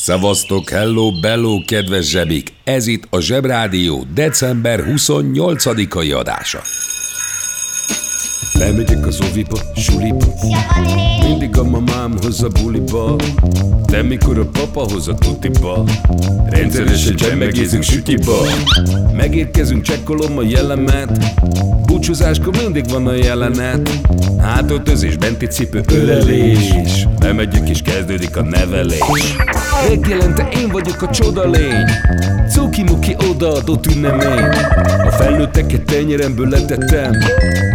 Szevasztok, hello, bello, kedves zsebik! Ez itt a Zsebrádió december 28-ai adása. Lemegyek az oviba, suliba. Mindig a mamám hoz a buliba. De mikor a papa hoz a tutiba Rendszeresen csemmegézünk sütiba. Megérkezünk, csekkolom a jellemet. Búcsúzáskor mindig van a jelenet. Hátöltözés, benti cipő, ölelés. Bemegyünk és kezdődik a nevelés Reggelente én vagyok a csoda lény. Cuki-muki odaadott ünnemény. A felnőtteket tenyeremből letettem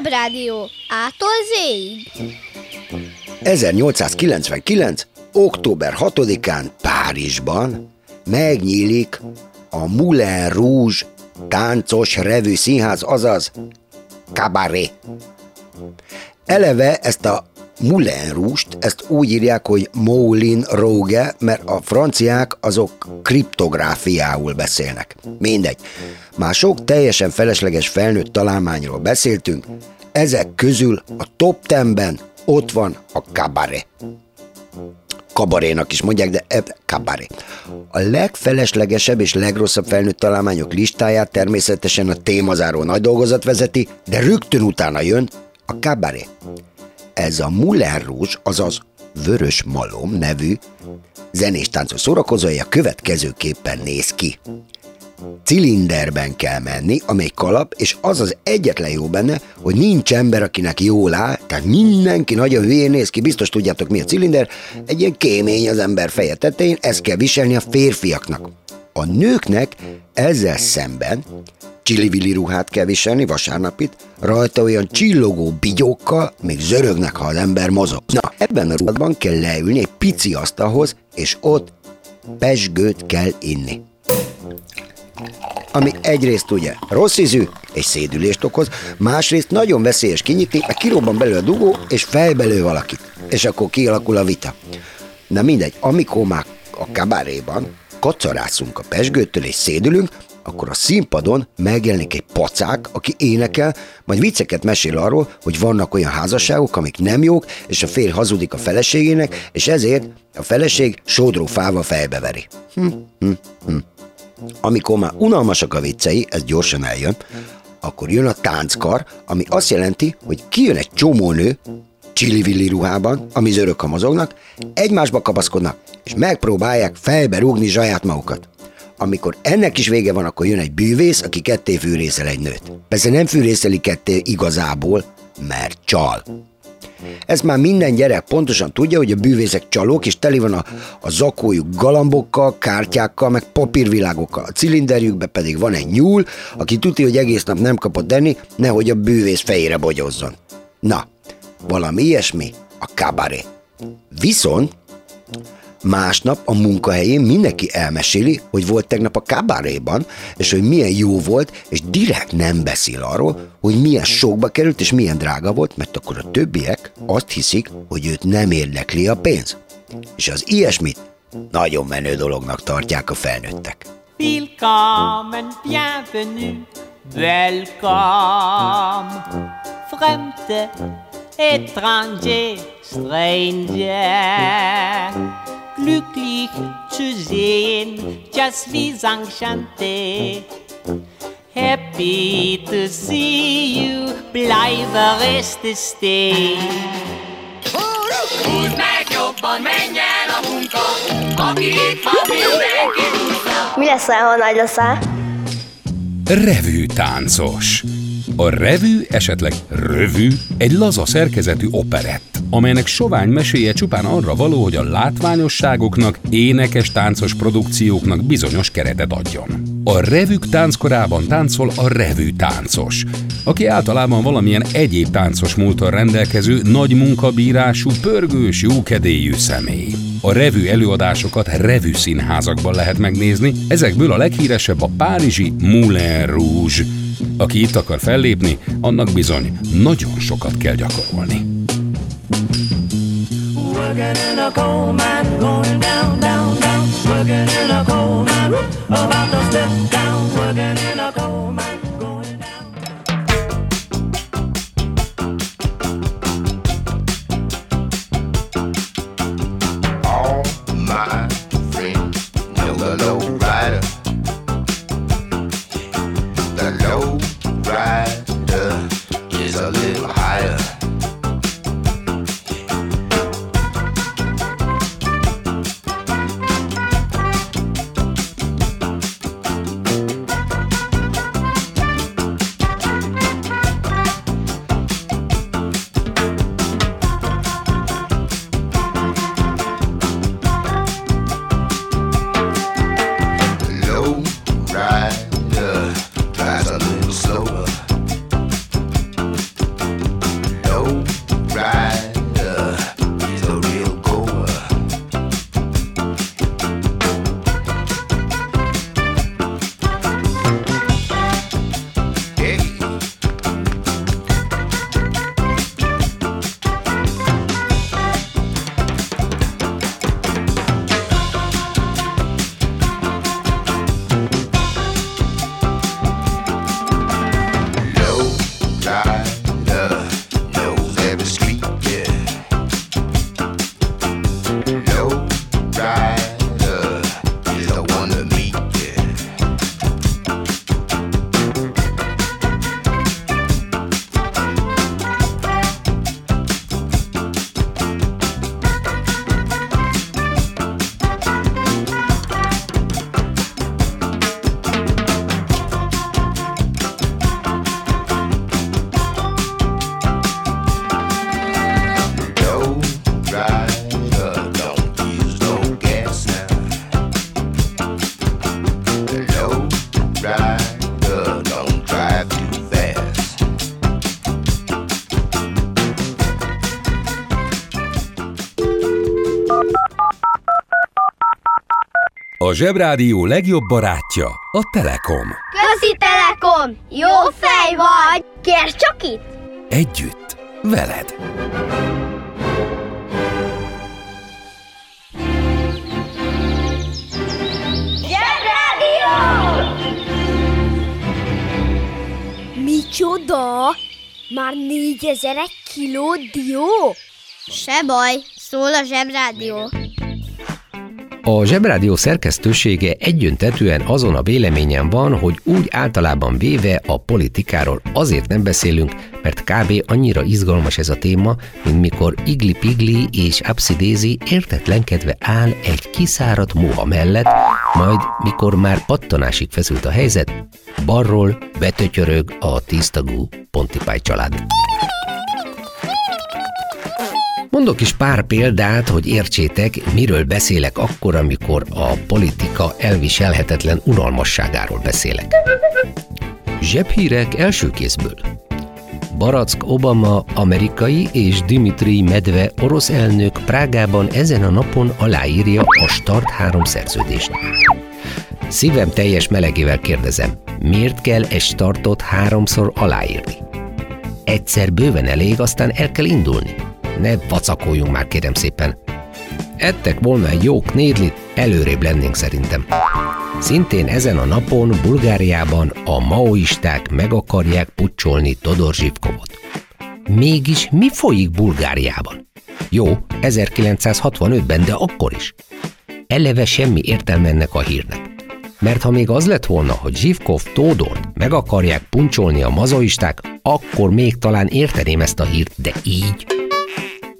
Zsebrádió. Ától zéig. 1899. október 6-án Párizsban megnyílik a Moulin Rouge táncos revű színház, azaz Cabaret. Eleve ezt a Moulin Rouge-t, ezt úgy írják, hogy Moulin Rouge, mert a franciák azok kriptográfiául beszélnek. Mindegy. Már sok teljesen felesleges felnőtt találmányról beszéltünk, ezek közül a top 10-ben ott van a Cabaret kabarénak is mondják, de eb, kabaré. A legfeleslegesebb és legrosszabb felnőtt találmányok listáját természetesen a témazáró nagy dolgozat vezeti, de rögtön utána jön a kabaré. Ez a Moulin Rouge, azaz Vörös Malom nevű zenés táncos szórakozója következőképpen néz ki. Cilinderben kell menni, amely kalap, és az az egyetlen jó benne, hogy nincs ember, akinek jól áll, tehát mindenki nagyon hülyén néz ki, biztos tudjátok mi a cilinder, egy ilyen kémény az ember feje tetején, ezt kell viselni a férfiaknak. A nőknek ezzel szemben csili ruhát kell viselni, vasárnapit, rajta olyan csillogó bigyókkal, még zörögnek, ha az ember mozog. Na, ebben a ruhában kell leülni egy pici asztalhoz, és ott pesgőt kell inni ami egyrészt ugye rossz ízű és szédülést okoz, másrészt nagyon veszélyes kinyitni, mert kirobban belőle a dugó, és fejbelő valakit. És akkor kialakul a vita. Na mindegy, amikor már a kabaréban kacarászunk a pesgőtől és szédülünk, akkor a színpadon megjelenik egy pacák, aki énekel, majd vicceket mesél arról, hogy vannak olyan házasságok, amik nem jók, és a férj hazudik a feleségének, és ezért a feleség sodró fával fejbeveri. Hm, hm, hm. Amikor már unalmasak a viccei, ez gyorsan eljön, akkor jön a tánckar, ami azt jelenti, hogy kijön egy csomó nő, csili ruhában, ami zörök, ha mozognak, egymásba kapaszkodnak, és megpróbálják fejbe rúgni zsaját magukat. Amikor ennek is vége van, akkor jön egy bűvész, aki ketté fűrészel egy nőt. Persze nem fűrészeli ketté igazából, mert csal. Ez már minden gyerek pontosan tudja, hogy a bűvészek csalók, és teli van a, a zakójuk galambokkal, kártyákkal, meg papírvilágokkal. A cilinderjükbe pedig van egy nyúl, aki tudja, hogy egész nap nem kapott enni, nehogy a bűvész fejére bogyozzon. Na, valami ilyesmi a kabaré. Viszont Másnap a munkahelyén mindenki elmeséli, hogy volt tegnap a kabaréban, és hogy milyen jó volt, és direkt nem beszél arról, hogy milyen sokba került, és milyen drága volt, mert akkor a többiek azt hiszik, hogy őt nem érdekli a pénz. És az ilyesmit nagyon menő dolognak tartják a felnőttek. Willkommen, bienvenue, welcome, fremde, étranger, stranger. Glücklich zu sehen, just vis enchanté. Happy to see you, bleibe reste stay. Húzd meg jobban, menj el a munka, aki itt van, mindenki dúzza. Mi leszel, ha nagy leszel? Revű táncos. A revű, esetleg rövű, egy laza szerkezetű operett, amelynek sovány meséje csupán arra való, hogy a látványosságoknak, énekes táncos produkcióknak bizonyos keretet adjon. A revük tánckorában táncol a revű táncos, aki általában valamilyen egyéb táncos múltal rendelkező, nagy munkabírású, pörgős, jókedélyű személy. A revű előadásokat revű színházakban lehet megnézni, ezekből a leghíresebb a párizsi Moulin Rouge. Aki itt akar fellépni, annak bizony nagyon sokat kell gyakorolni. Working in a coal mine, going down, down, down. Working in a coal mine, about to step down. Working in a coal mine, A Zsebrádió legjobb barátja a Telekom. Közi Telekom! Jó fej vagy! Kérd csak itt! Együtt, veled. Micsoda? Már négyezer egy kiló dió? Se baj, szól a Zsebrádió. A Zsebrádió szerkesztősége egyöntetően azon a véleményen van, hogy úgy általában véve a politikáról azért nem beszélünk, mert kb. annyira izgalmas ez a téma, mint mikor Igli Pigli és Daisy értetlenkedve áll egy kiszáradt moha mellett, majd mikor már pattanásig feszült a helyzet, balról betötyörög a tíztagú Pontipály család. Mondok is pár példát, hogy értsétek, miről beszélek akkor, amikor a politika elviselhetetlen unalmasságáról beszélek. Zsebhírek első kézből. Barack Obama amerikai és Dimitri Medve orosz elnök Prágában ezen a napon aláírja a Start 3 szerződést. Szívem teljes melegével kérdezem, miért kell egy startot háromszor aláírni? Egyszer bőven elég, aztán el kell indulni. Ne vacakoljunk már, kérem szépen. Ettek volna egy jó knédlit, előrébb lennénk szerintem. Szintén ezen a napon Bulgáriában a maoisták meg akarják pucsolni Todor Zsivkovot. Mégis mi folyik Bulgáriában? Jó, 1965-ben, de akkor is. Eleve semmi értelme ennek a hírnek. Mert ha még az lett volna, hogy Zsivkov Tódort meg akarják puncsolni a mazoisták, akkor még talán érteném ezt a hírt, de így...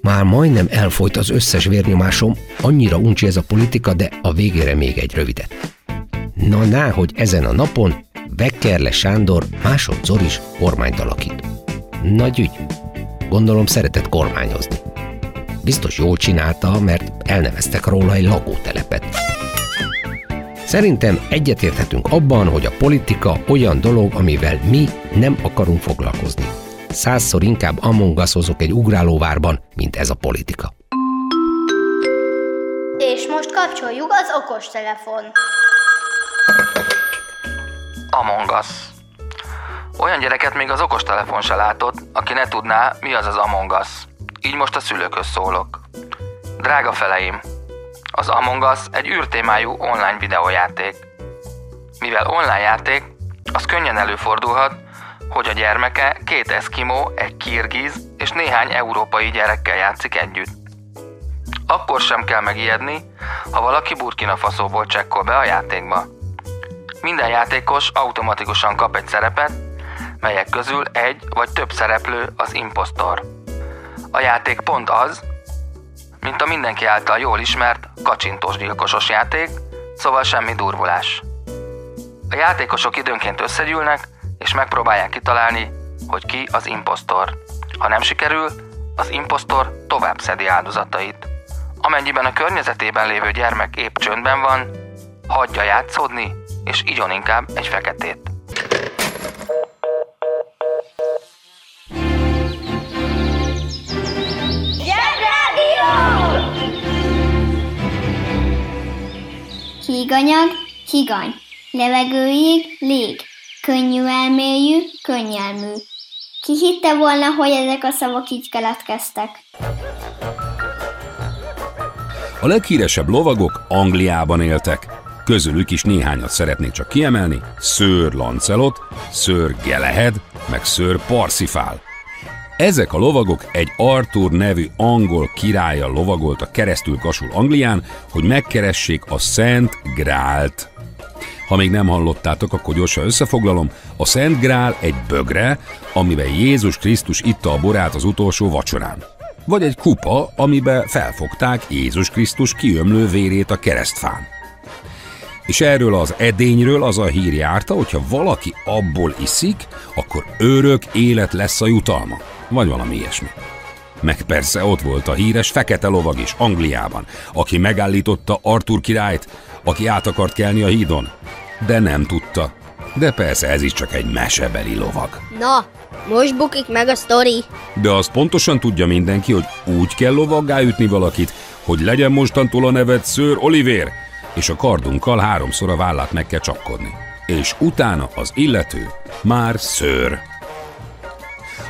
Már majdnem elfolyt az összes vérnyomásom, annyira uncsi ez a politika, de a végére még egy rövidet. Na ná, hogy ezen a napon Beckerle Sándor másodszor is kormányt alakít. Nagy ügy. Gondolom szeretett kormányozni. Biztos jól csinálta, mert elneveztek róla egy lakótelepet. Szerintem egyetérthetünk abban, hogy a politika olyan dolog, amivel mi nem akarunk foglalkozni. Százszor inkább amongaszozok egy ugrálóvárban, mint ez a politika. És most kapcsoljuk az okostelefon. Among Us. Olyan gyereket még az okostelefon se látott, aki ne tudná, mi az az Among Us. Így most a szülőköz szólok. Drága feleim, az Among Us egy űrtémájú online videójáték. Mivel online játék, az könnyen előfordulhat, hogy a gyermeke két eszkimó, egy kirgiz és néhány európai gyerekkel játszik együtt. Akkor sem kell megijedni, ha valaki Burkina Faszóból csekkol be a játékba. Minden játékos automatikusan kap egy szerepet, melyek közül egy vagy több szereplő az impostor. A játék pont az, mint a mindenki által jól ismert kacsintós gyilkosos játék, szóval semmi durvulás. A játékosok időnként összegyűlnek, és megpróbálják kitalálni, hogy ki az impostor. Ha nem sikerül, az impostor tovább szedi áldozatait. Amennyiben a környezetében lévő gyermek épp csöndben van, hagyja játszódni, és igyon inkább egy feketét. Híganyag, higany. Levegőig, lég. Könnyű elmélyű, könnyelmű. Ki hitte volna, hogy ezek a szavak így keletkeztek? A leghíresebb lovagok Angliában éltek. Közülük is néhányat szeretnék csak kiemelni. Sir Lancelot, Sir Galahad, meg Sir Parsifal. Ezek a lovagok egy Arthur nevű angol királya lovagoltak keresztül kasul Anglián, hogy megkeressék a Szent Grált. Ha még nem hallottátok, akkor gyorsan összefoglalom. A Szent Grál egy bögre, amiben Jézus Krisztus itta a borát az utolsó vacsorán. Vagy egy kupa, amiben felfogták Jézus Krisztus kiömlő vérét a keresztfán. És erről az edényről az a hír járta, hogyha valaki abból iszik, akkor örök élet lesz a jutalma. Vagy valami ilyesmi. Meg persze ott volt a híres fekete lovag is Angliában, aki megállította Artur királyt, aki át akart kelni a hídon. De nem tudta. De persze ez is csak egy mesebeli lovag. Na, most bukik meg a sztori. De azt pontosan tudja mindenki, hogy úgy kell lovaggá ütni valakit, hogy legyen mostantól a neved Sir Oliver, és a kardunkkal háromszor a vállát meg kell csapkodni. És utána az illető már szőr.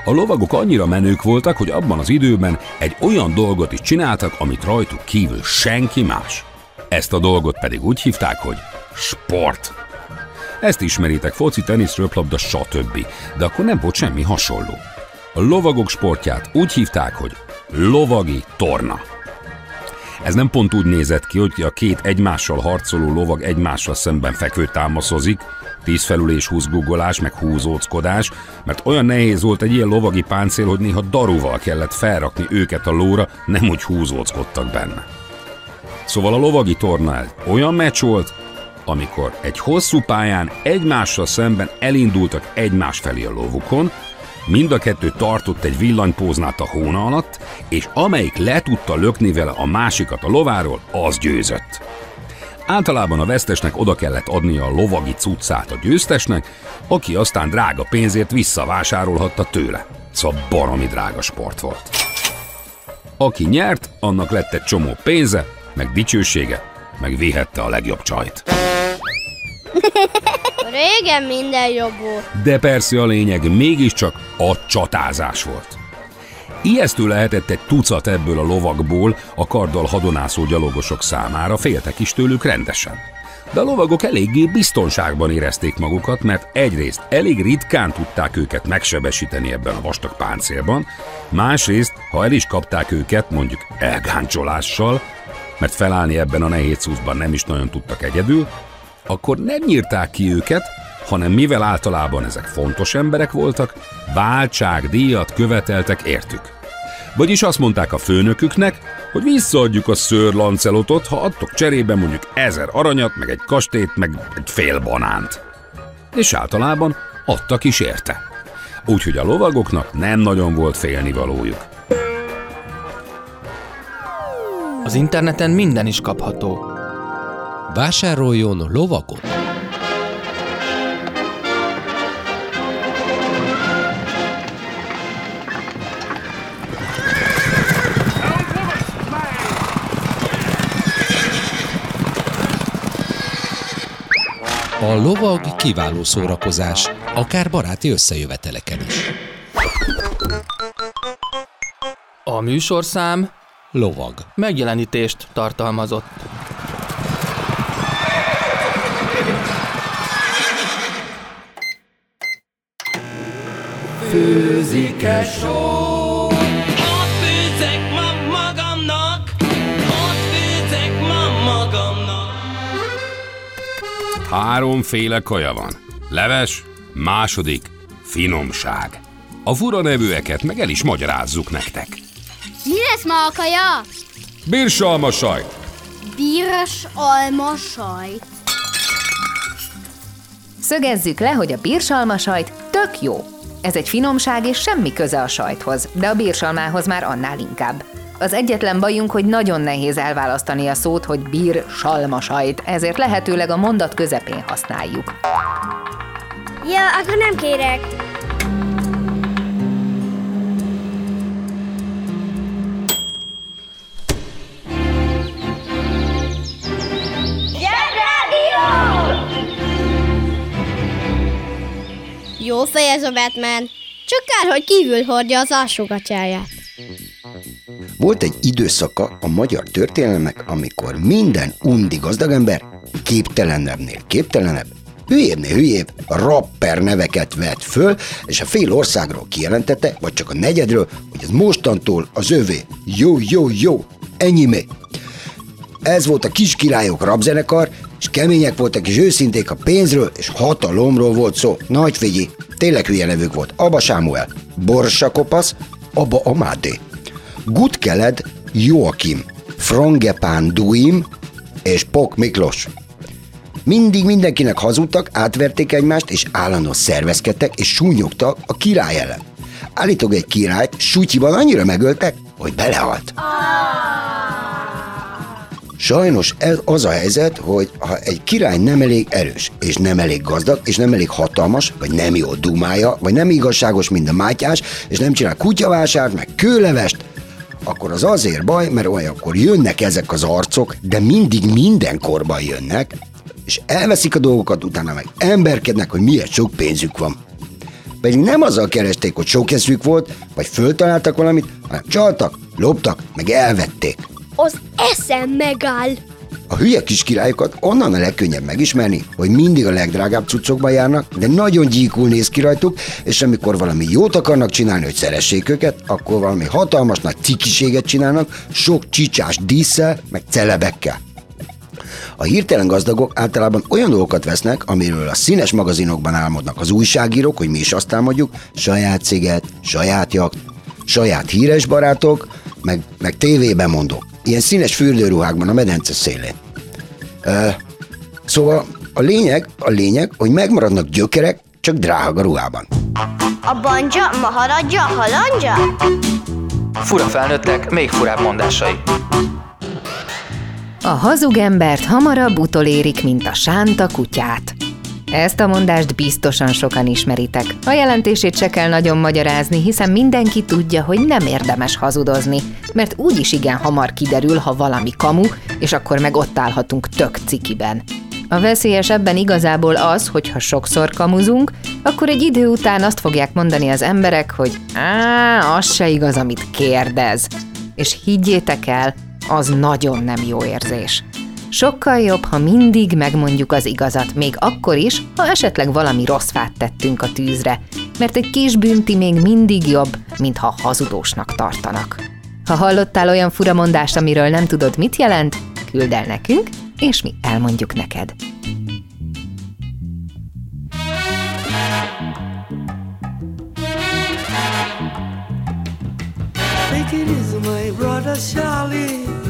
A lovagok annyira menők voltak, hogy abban az időben egy olyan dolgot is csináltak, amit rajtuk kívül senki más. Ezt a dolgot pedig úgy hívták, hogy sport. Ezt ismeritek, foci, tenisz, röplabda, stb. De akkor nem volt semmi hasonló. A lovagok sportját úgy hívták, hogy lovagi torna. Ez nem pont úgy nézett ki, hogy a két egymással harcoló lovag egymással szemben fekvő támaszozik, tízfelülés, húzgugolás, meg húzóckodás, mert olyan nehéz volt egy ilyen lovagi páncél, hogy néha daruval kellett felrakni őket a lóra, nem úgy húzóckodtak benne. Szóval a lovagi torna egy olyan meccs volt, amikor egy hosszú pályán egymással szemben elindultak egymás felé a lovukon, mind a kettő tartott egy villanypóznát a hóna alatt, és amelyik le tudta lökni vele a másikat a lováról, az győzött. Általában a vesztesnek oda kellett adnia a lovagi cuccát a győztesnek, aki aztán drága pénzért visszavásárolhatta tőle. Szóval baromi drága sport volt. Aki nyert, annak lett egy csomó pénze, meg dicsősége, meg vihette a legjobb csajt. Régen minden jobb volt. De persze a lényeg mégiscsak a csatázás volt. Ijesztő lehetett egy tucat ebből a lovakból a karddal hadonászó gyalogosok számára, féltek is tőlük rendesen. De a lovagok eléggé biztonságban érezték magukat, mert egyrészt elég ritkán tudták őket megsebesíteni ebben a vastag páncélban, másrészt, ha el is kapták őket, mondjuk elgáncsolással, mert felállni ebben a nehéz cuccban nem is nagyon tudtak egyedül, akkor nem nyírták ki őket, hanem mivel általában ezek fontos emberek voltak, váltságdíjat követeltek értük. Vagyis azt mondták a főnöküknek, hogy visszaadjuk a szőr Lancelotot, ha adtok cserébe mondjuk ezer aranyat, meg egy kastélyt, meg egy fél banánt. És általában adtak is érte. Úgyhogy a lovagoknak nem nagyon volt félnivalójuk. Az interneten minden is kapható. Vásároljon lovakot! A lovag kiváló szórakozás, akár baráti összejöveteleken is. A műsorszám Lovag. megjelenítést tartalmazott. Főzike só Ott főzek ma magamnak Ott főzek ma magamnak Háromféle kaja van. Leves, második, finomság. A fura nevűeket meg el is magyarázzuk nektek. Lesz ma a kaja? Birsalma sajt, Bíros alma sajt. Szögezzük le, hogy a bírsalma sajt tök jó. Ez egy finomság és semmi köze a sajthoz, de a bírsalmához már annál inkább. Az egyetlen bajunk, hogy nagyon nehéz elválasztani a szót, hogy bír salma sajt, ezért lehetőleg a mondat közepén használjuk. Ja, akkor nem kérek. Jó fej ez a Batman. Csak kár, hogy kívül hordja az alsógatyáját. Volt egy időszaka a magyar történelmek, amikor minden undi gazdagember képtelenebbnél képtelenebb, hülyébbnél hülyébb rapper neveket vett föl, és a fél országról kijelentette, vagy csak a negyedről, hogy ez mostantól az övé. Jó, jó, jó, ennyi még. Ez volt a kis királyok rapzenekar, és kemények voltak és őszinték a pénzről és hatalomról volt szó. Nagy figyi, tényleg hülye nevük volt. Abba Sámuel, Borsa Kopasz, Abba Amádé, Gutkeled Joakim, Frangepán Duim és Pok Miklós. Mindig mindenkinek hazudtak, átverték egymást, és állandóan szervezkedtek, és súnyogtak a király ellen. Állítólag egy királyt sutyiban annyira megöltek, hogy belehalt. Sajnos ez az a helyzet, hogy ha egy király nem elég erős, és nem elég gazdag, és nem elég hatalmas, vagy nem jó dumája, vagy nem igazságos, mint a mátyás, és nem csinál kutyavásárt, meg kőlevest, akkor az azért baj, mert olyankor jönnek ezek az arcok, de mindig mindenkorban jönnek, és elveszik a dolgokat, utána meg emberkednek, hogy milyen sok pénzük van. Pedig nem azzal keresték, hogy sok eszük volt, vagy föltaláltak valamit, hanem csaltak, loptak, meg elvették. Az eszem megáll. A hülye kis királyokat onnan a legkönnyebb megismerni, hogy mindig a legdrágább cuccokban járnak, de nagyon gyíkul néz ki rajtuk, és amikor valami jót akarnak csinálni, hogy szeressék őket, akkor valami hatalmas nagy cikiséget csinálnak, sok csicsás díszsel, meg celebekkel. A hirtelen gazdagok általában olyan dolgokat vesznek, amiről a színes magazinokban álmodnak az újságírók, hogy mi is azt álmodjuk, saját céget, saját jakt, saját híres barátok, meg, meg tévében mondok. Ilyen színes fürdőruhákban a medence szélén. Ö, szóval a lényeg, a lényeg, hogy megmaradnak gyökerek, csak drága ruhában. A banja, maharadja, halandja? Fura felnőttek, még furább mondásai. A hazug embert hamarabb utolérik, mint a sánta kutyát. Ezt a mondást biztosan sokan ismeritek. A jelentését se kell nagyon magyarázni, hiszen mindenki tudja, hogy nem érdemes hazudozni, mert úgyis igen hamar kiderül, ha valami kamu, és akkor meg ott állhatunk tök cikiben. A veszélyes ebben igazából az, hogy ha sokszor kamuzunk, akkor egy idő után azt fogják mondani az emberek, hogy á, az se igaz, amit kérdez. És higgyétek el, az nagyon nem jó érzés. Sokkal jobb, ha mindig megmondjuk az igazat, még akkor is, ha esetleg valami rossz fát tettünk a tűzre, mert egy kis bünti még mindig jobb, mint ha hazudósnak tartanak. Ha hallottál olyan furamondást, amiről nem tudod, mit jelent, küld el nekünk, és mi elmondjuk neked. Take it easy, my brother Charlie.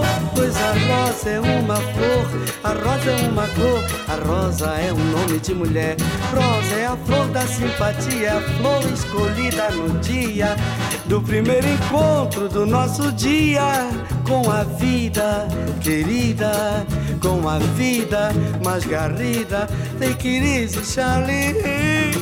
Rosa é uma flor, a rosa é uma cor, a rosa é um nome de mulher. Rosa é a flor da simpatia, a flor escolhida no dia do primeiro encontro do nosso dia com a vida querida, com a vida mais garrida. Take it easy, Charlie.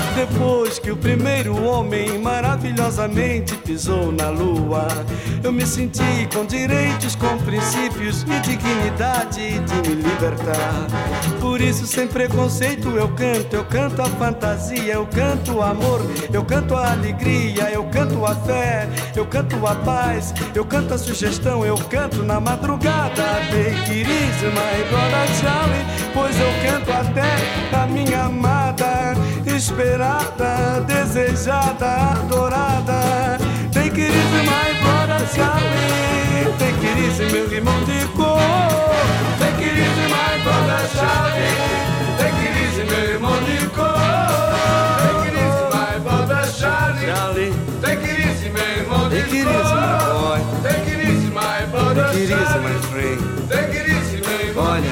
Depois que o primeiro homem maravilhosamente pisou na lua, eu me senti com direitos, com princípios e dignidade de me libertar. Por isso, sem preconceito, eu canto, eu canto a fantasia, eu canto o amor, eu canto a alegria, eu canto a fé, eu canto a paz, eu canto a sugestão, eu canto na madrugada. Take it easy, my pois eu canto até a minha amada, esperada, desejada, adorada. Take it easy, my brother Charlie, take it easy, meu irmão de cor. Take it easy, my brother Charlie, take it easy, meu irmão de cor. Take it easy, my brother Charlie, Charlie. take it easy, meu irmão de Take it easy, my boy. Take it easy, my brother Take it easy, Charlie. my friend. Take it easy, meu irmão Olha, cor.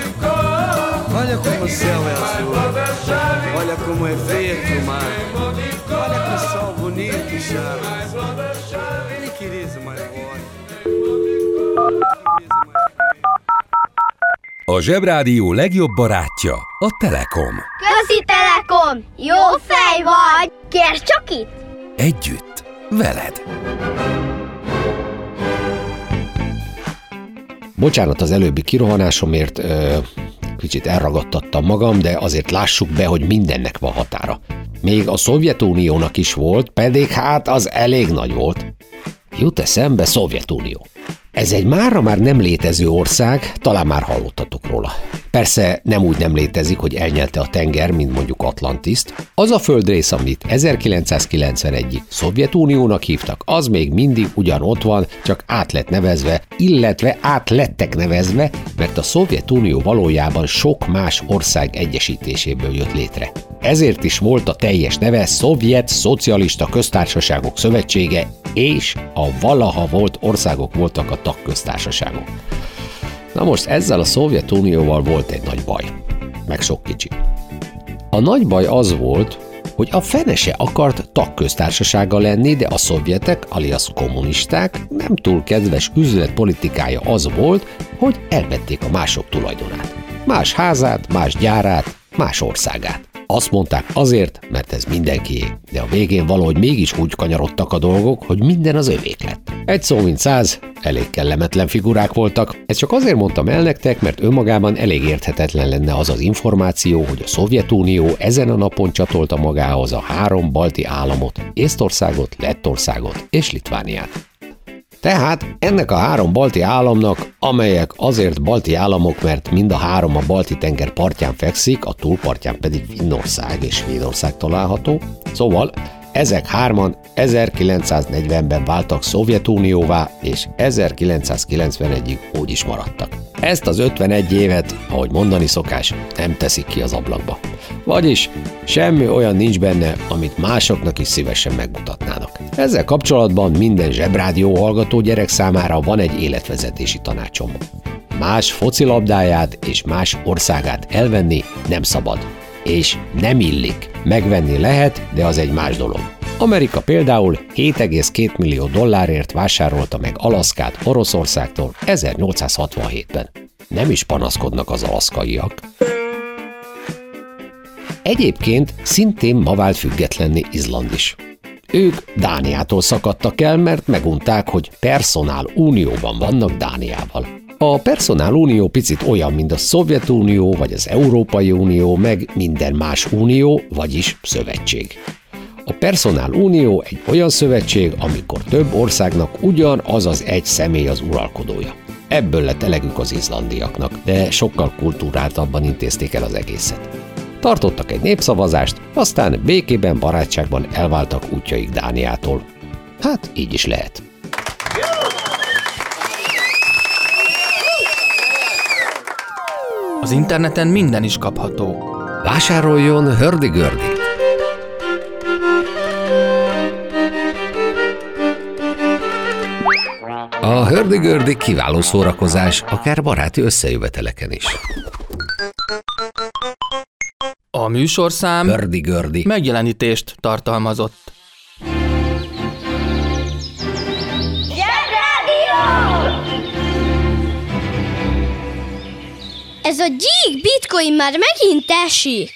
Olha como o céu é azul. Olha como é verde o mar. Olha que sol bonito, boy. A Zsebrádió legjobb barátja a Telekom. Közi Telekom! Jó fej vagy! Kérd csak itt! Együtt, veled. Bocsánat az előbbi kirohanásomért, kicsit elragadtattam magam, de azért lássuk be, hogy mindennek van határa. Még a Szovjetuniónak is volt, pedig hát az elég nagy volt. Jut eszembe Szovjetunió. Ez egy mára már nem létező ország, talán már hallottatok róla. Persze nem úgy nem létezik, hogy elnyelte a tenger, mint mondjuk Atlantiszt. Az a földrész, amit 1991-ig Szovjetuniónak hívtak, az még mindig ugyan ott van, csak át lett nevezve, illetve át lettek nevezve, mert a Szovjetunió valójában sok más ország egyesítéséből jött létre. Ezért is volt a teljes neve Szovjet Szocialista Köztársaságok Szövetsége, és a valaha volt országok voltak a tagköztársaságok. Na most ezzel a Szovjetunióval volt egy nagy baj, meg sok kicsi. A nagy baj az volt, hogy a fene se akart tagköztársasága lenni, de a szovjetek, alias kommunisták nem túl kedves üzletpolitikája az volt, hogy elvették a mások tulajdonát. Más házát, más gyárát, más országát. Azt mondták azért, mert ez mindenkié, de a végén valahogy mégis úgy kanyarodtak a dolgok, hogy minden az övék lett. Egy szó mint száz, elég kellemetlen figurák voltak. Ezt csak azért mondtam el nektek, mert önmagában elég érthetetlen lenne az az információ, hogy a Szovjetunió ezen a napon csatolta magához a három balti államot, Észtországot, Lettországot és Litvániát. Tehát ennek a három balti államnak, amelyek azért balti államok, mert mind a három a balti tenger partján fekszik, a túlpartján pedig Finnország és Svédország található, szóval ezek hárman 1940-ben váltak Szovjetunióvá, és 1991-ig úgy is maradtak. Ezt az 51 évet, ahogy mondani szokás, nem teszik ki az ablakba. Vagyis semmi olyan nincs benne, amit másoknak is szívesen megmutatnának. Ezzel kapcsolatban minden zsebrádió hallgató gyerek számára van egy életvezetési tanácsom. más focilabdáját és más országát elvenni nem szabad. És nem illik. Megvenni lehet, de az egy más dolog. Amerika például 7,2 millió dollárért vásárolta meg Alaszkát Oroszországtól 1867-ben. Nem is panaszkodnak az alaszkaiak. Egyébként szintén ma vált függetlenni Izland is. Ők Dániától szakadtak el, mert megunták, hogy personál unióban vannak Dániával. A personál unió picit olyan, mint a Szovjetunió, vagy az Európai Unió, meg minden más unió, vagyis szövetség. A personál unió egy olyan szövetség, amikor több országnak ugyanaz az egy személy az uralkodója. Ebből lett elegük az izlandiaknak, de sokkal kultúráltabban intézték el az egészet. Tartottak egy népszavazást, aztán békében, barátságban elváltak útjaik Dániától. Hát így is lehet. Az interneten minden is kapható. Vásároljon hördi-gördi! A hördi-gördi kiváló szórakozás, akár baráti összejöveteleken is. A műsorszám Hördi-gördi. megjelenítést tartalmazott. Ez a gyík bitcoin már megint esik.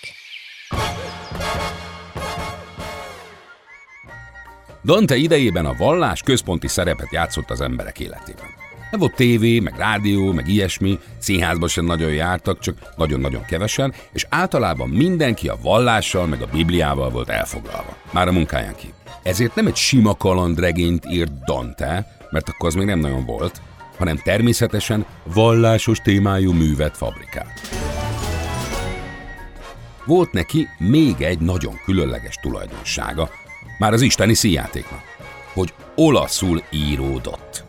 Dante idejében a vallás központi szerepet játszott az emberek életében. Nem volt tévé, meg rádió, meg ilyesmi, színházba sem nagyon jártak, csak nagyon-nagyon kevesen, és általában mindenki a vallással, meg a Bibliával volt elfoglalva. Már a munkáján kívül. Ezért nem egy sima kalandregényt írt Dante, mert akkor az még nem nagyon volt, hanem természetesen vallásos témájú művet fabrikált. Volt neki még egy nagyon különleges tulajdonsága, már az isteni színjátéknak, hogy olaszul íródott.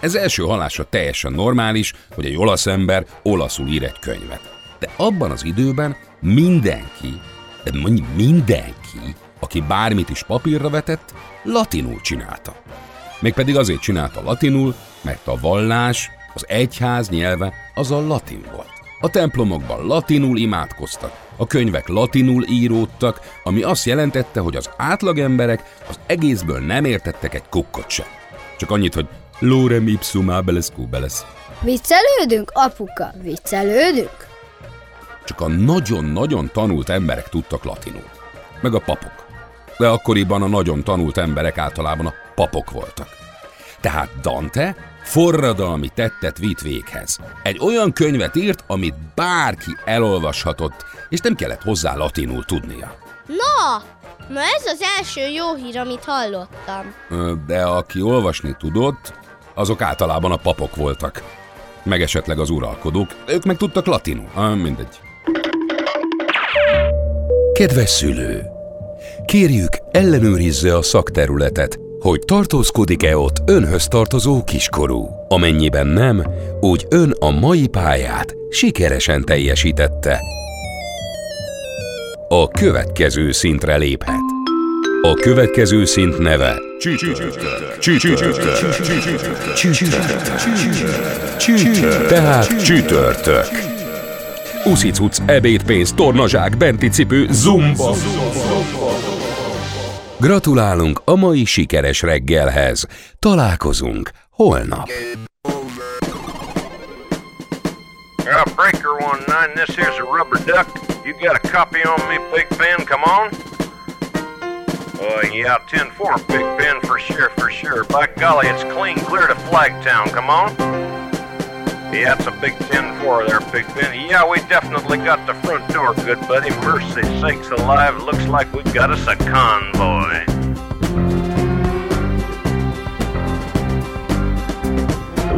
Ez első hallásra teljesen normális, hogy egy olasz ember olaszul ír egy könyvet. De abban az időben mindenki, de mindenki, aki bármit is papírra vetett, latinul csinálta. Mégpedig azért csinálta latinul, mert a vallás, az egyház nyelve az a latin volt. A templomokban latinul imádkoztak, a könyvek latinul íródtak, ami azt jelentette, hogy az átlagemberek az egészből nem értettek egy kukkot sem. Csak annyit, hogy lorem ipsum abeles cubeles. Viccelődünk, apuka, viccelődünk? Csak a nagyon-nagyon tanult emberek tudtak latinul. Meg a papok. De akkoriban a nagyon tanult emberek általában a papok voltak. Tehát Dante forradalmi tettet vitt véghez. Egy olyan könyvet írt, amit bárki elolvashatott, és nem kellett hozzá latinul tudnia. Na, na ez az első jó hír, amit hallottam. De aki olvasni tudott, azok általában a papok voltak. Meg esetleg az uralkodók. Ők meg tudtak latinul. Mindegy. Kedves szülő! Kérjük, ellenőrizze a szakterületet, hogy tartózkodik-e ott önhöz tartozó kiskorú. Amennyiben nem, úgy ön a mai pályát sikeresen teljesítette. A következő szintre léphet. A következő szint neve Csütörtök. Tehát csütörtök. Uszicuc, ebédpénz, tornazsák, benti cipő, zumba. Gratulálunk a mai sikeres reggelhez. Találkozunk holnap. Uh, breaker one nine, this here's a rubber duck. You got a copy on me, Big Ben? Come on. Uh, yeah, 10-4, Big Ben, for sure, for sure. By golly, it's clean clear to Flagtown. Come on. Yeah, it's a big 10-4 there, Big Ben. Yeah, we definitely got the front door, good buddy. Mercy sakes alive, looks like we got us a convoy.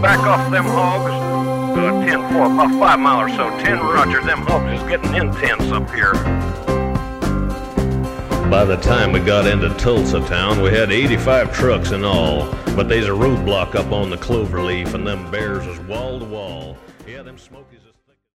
back off them hogs? Uh, 10 4, about 5 mile or so. 10 Roger, them hogs is getting intense up here. By the time we got into Tulsa town, we had 85 trucks in all. But there's a roadblock up on the Cloverleaf, and them bears is wall to wall. Yeah, them Smokies.